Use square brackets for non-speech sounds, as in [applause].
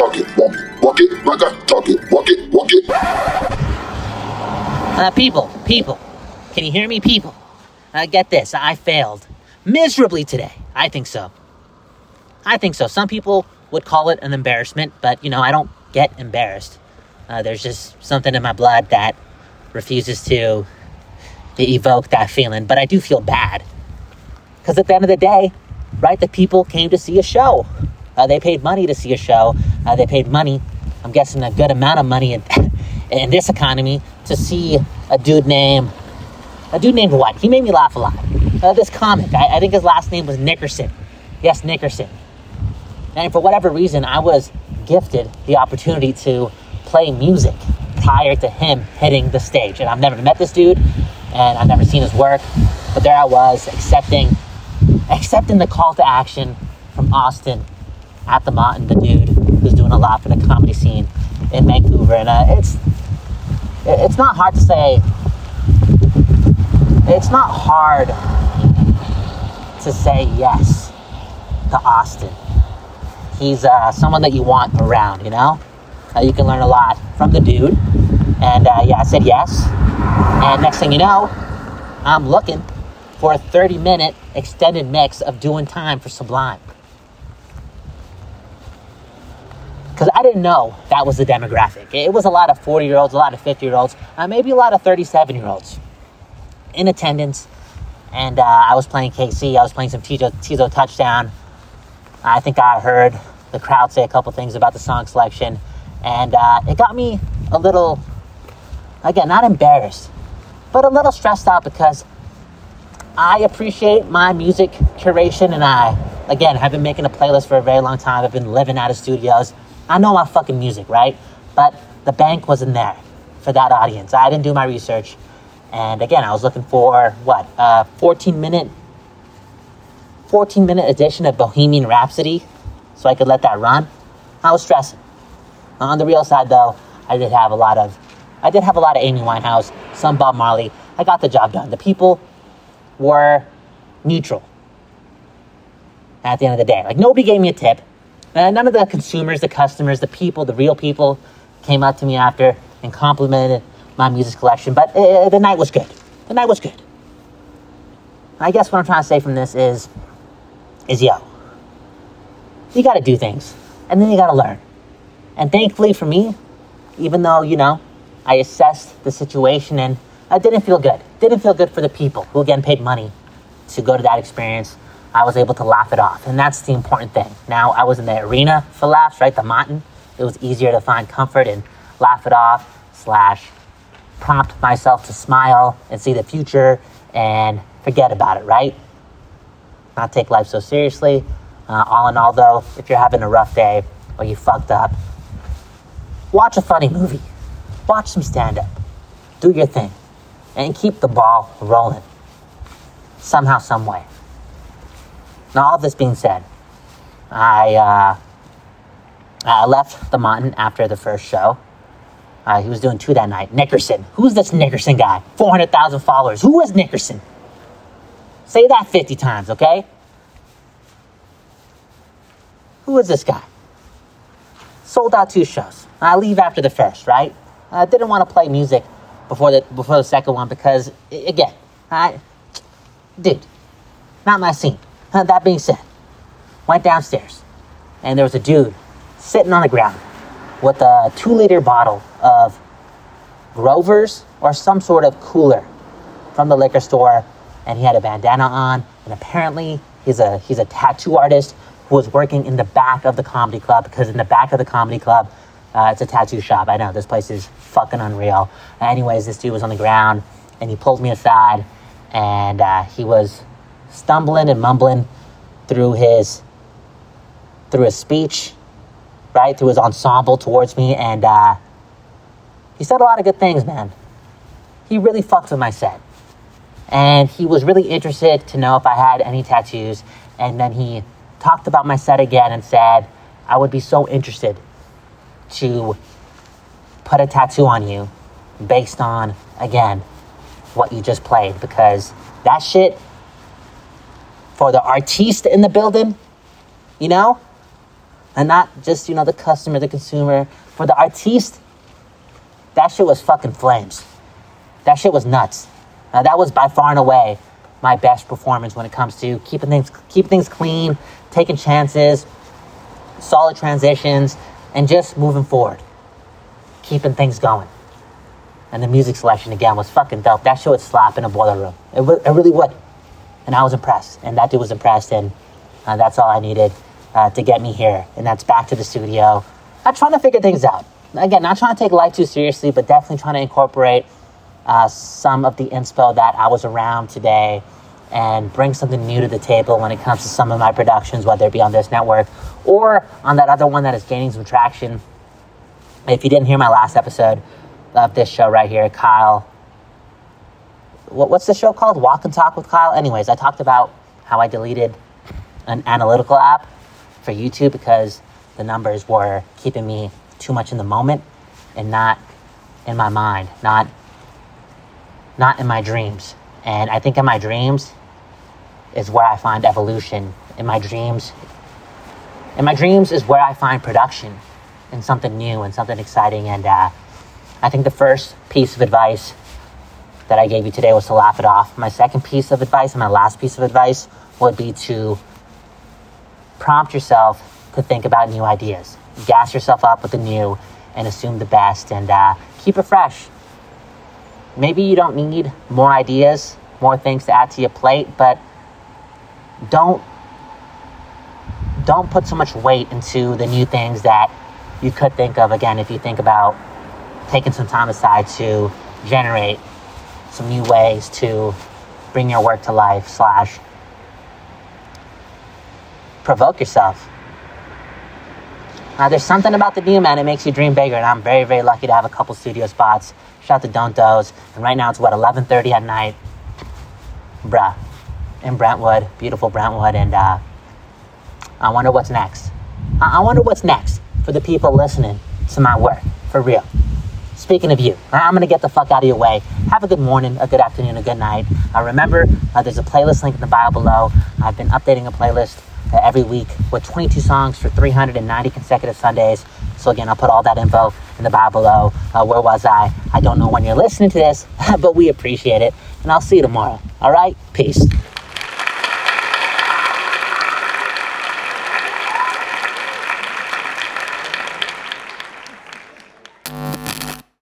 talk it, walk it, walk it, like I talk it, walk it, walk it. Uh, people, people, can you hear me, people? Uh, get this, I failed miserably today. I think so. I think so. Some people would call it an embarrassment, but you know, I don't get embarrassed. Uh, there's just something in my blood that refuses to evoke that feeling, but I do feel bad. Because at the end of the day, right, the people came to see a show. Uh, they paid money to see a show. Uh, they paid money, I'm guessing a good amount of money in, [laughs] in this economy, to see a dude named, a dude named what? He made me laugh a lot. Uh, this comic, I, I think his last name was Nickerson. Yes, Nickerson. And for whatever reason, I was gifted the opportunity to play music prior to him hitting the stage. And I've never met this dude, and I've never seen his work, but there I was accepting, accepting the call to action from Austin at the Mountain, the dude who's doing a lot for the comedy scene in Vancouver, and uh, it's it's not hard to say. It's not hard to say yes to Austin. He's uh, someone that you want around, you know. Uh, you can learn a lot from the dude, and uh, yeah, I said yes. And next thing you know, I'm looking for a 30 minute extended mix of doing time for Sublime. Because I didn't know that was the demographic. It was a lot of 40 year olds, a lot of 50 year olds, uh, maybe a lot of 37 year olds in attendance. And uh, I was playing KC, I was playing some Tizo, Tizo touchdown. I think I heard the crowd say a couple things about the song selection. And uh, it got me a little, again, not embarrassed, but a little stressed out because I appreciate my music curation and I, again, have been making a playlist for a very long time. I've been living out of studios. I know my fucking music, right? But the bank wasn't there for that audience. I didn't do my research. And again, I was looking for what, a 14 minute 14 minute edition of Bohemian Rhapsody so I could let that run. I was stressing. On the real side though, I did have a lot of I did have a lot of Amy Winehouse, some Bob Marley. I got the job done. The people were neutral at the end of the day. Like nobody gave me a tip. Uh, none of the consumers, the customers, the people, the real people came up to me after and complimented my music collection. But uh, the night was good. The night was good. I guess what I'm trying to say from this is, is yo, you got to do things, and then you got to learn. And thankfully for me, even though you know, I assessed the situation and I didn't feel good. Didn't feel good for the people who again paid money to go to that experience. I was able to laugh it off, and that's the important thing. Now I was in the arena for laughs, right? The Mountain. It was easier to find comfort and laugh it off slash prompt myself to smile and see the future and forget about it, right? Not take life so seriously. Uh, all in all, though, if you're having a rough day or you fucked up, watch a funny movie, watch some stand up, do your thing, and keep the ball rolling somehow, some way. Now, all this being said, I, uh, I left the mountain after the first show. Uh, he was doing two that night. Nickerson. Who's this Nickerson guy? 400,000 followers. Who is Nickerson? Say that 50 times, okay? Who is this guy? Sold out two shows. I leave after the first, right? I didn't want to play music before the before the second one because again, I dude, not my scene. Uh, that being said, went downstairs and there was a dude sitting on the ground with a two liter bottle of Growers or some sort of cooler from the liquor store, and he had a bandana on, and apparently he's a he's a tattoo artist who was working in the back of the comedy club because in the back of the comedy club, uh, it's a tattoo shop. I know this place is fucking unreal. Anyways, this dude was on the ground and he pulled me aside and uh, he was stumbling and mumbling through his through his speech, right through his ensemble towards me, and uh, he said a lot of good things, man. He really fucked with my set, and he was really interested to know if I had any tattoos, and then he talked about my set again and said, I would be so interested to put a tattoo on you based on, again, what you just played because that shit for the artiste in the building, you know, and not just you know the customer, the consumer, for the artiste. That shit was fucking flames. That shit was nuts. Uh, that was by far and away my best performance when it comes to keeping things keeping things clean, taking chances, solid transitions, and just moving forward, keeping things going. And the music selection again was fucking dope. That shit would slap in a boiler room. It, it really would. And I was impressed, and that dude was impressed, and uh, that's all I needed uh, to get me here. And that's back to the studio. I'm trying to figure things out. Again, not trying to take life too seriously, but definitely trying to incorporate uh, some of the inspo that I was around today and bring something new to the table when it comes to some of my productions, whether it be on this network or on that other one that is gaining some traction. If you didn't hear my last episode of this show right here, Kyle, what, what's the show called? Walk and Talk with Kyle? Anyways, I talked about how I deleted an analytical app for YouTube because the numbers were keeping me too much in the moment and not in my mind, not not in my dreams. And I think in my dreams is where I find evolution. In my dreams, in my dreams is where I find production and something new and something exciting. And uh, I think the first piece of advice that I gave you today was to laugh it off. My second piece of advice and my last piece of advice would be to prompt yourself to think about new ideas. Gas yourself up with the new and assume the best and uh, keep it fresh. Maybe you don't need more ideas, more things to add to your plate, but don't don't put so much weight into the new things that you could think of again if you think about taking some time aside to generate some new ways to bring your work to life slash provoke yourself. Uh, there's something about the new man. That makes you dream bigger and i'm very very lucky to have a couple studio spots. Shout out to don't and right now it's what 11.30 at night? Bruh. In brentwood. Beautiful brentwood. And uh, i wonder what's next. I-, I wonder what's next for the people listening to my work. For real Speaking of you, I'm going to get the fuck out of your way. Have a good morning, a good afternoon, a good night. Uh, remember, uh, there's a playlist link in the bio below. I've been updating a playlist uh, every week with 22 songs for 390 consecutive Sundays. So, again, I'll put all that info in the bio below. Uh, where was I? I don't know when you're listening to this, [laughs] but we appreciate it. And I'll see you tomorrow. All right? Peace.